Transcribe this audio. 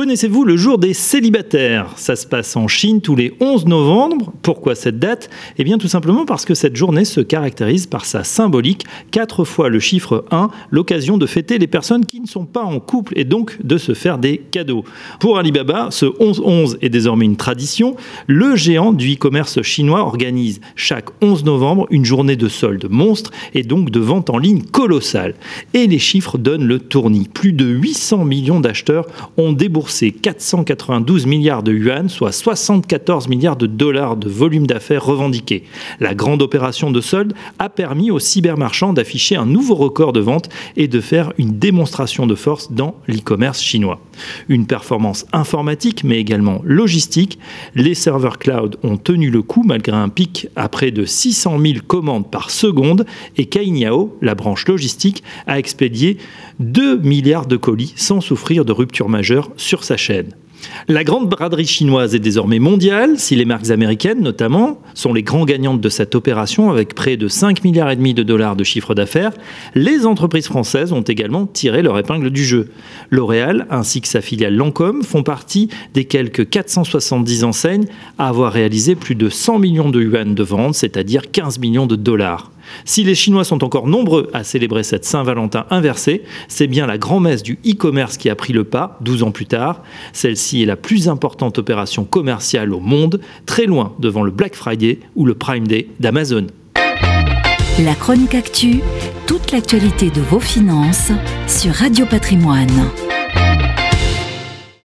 Connaissez-vous le jour des célibataires? Ça se passe en Chine tous les 11 novembre. Pourquoi cette date? Eh bien tout simplement parce que cette journée se caractérise par sa symbolique, quatre fois le chiffre 1, l'occasion de fêter les personnes qui ne sont pas en couple et donc de se faire des cadeaux. Pour Alibaba, ce 11-11 est désormais une tradition. Le géant du e-commerce chinois organise chaque 11 novembre une journée de solde monstre et donc de vente en ligne colossale. Et les chiffres donnent le tournis. Plus de 800 millions d'acheteurs ont déboursé c'est 492 milliards de yuan, soit 74 milliards de dollars de volume d'affaires revendiqués. La grande opération de solde a permis aux cybermarchands d'afficher un nouveau record de vente et de faire une démonstration de force dans l'e-commerce chinois. Une performance informatique mais également logistique. Les serveurs cloud ont tenu le coup malgré un pic à près de 600 000 commandes par seconde et Cainiao, la branche logistique, a expédié 2 milliards de colis sans souffrir de rupture majeure sur sa chaîne. La grande braderie chinoise est désormais mondiale, si les marques américaines notamment sont les grands gagnantes de cette opération avec près de 5 milliards et demi de dollars de chiffre d'affaires, les entreprises françaises ont également tiré leur épingle du jeu. L'Oréal ainsi que sa filiale Lancôme font partie des quelques 470 enseignes à avoir réalisé plus de 100 millions de yuan de vente, c'est-à-dire 15 millions de dollars. Si les Chinois sont encore nombreux à célébrer cette Saint-Valentin inversée, c'est bien la grand-messe du e-commerce qui a pris le pas 12 ans plus tard. Celle-ci est la plus importante opération commerciale au monde, très loin devant le Black Friday ou le Prime Day d'Amazon. La chronique actu, toute l'actualité de vos finances sur Radio Patrimoine.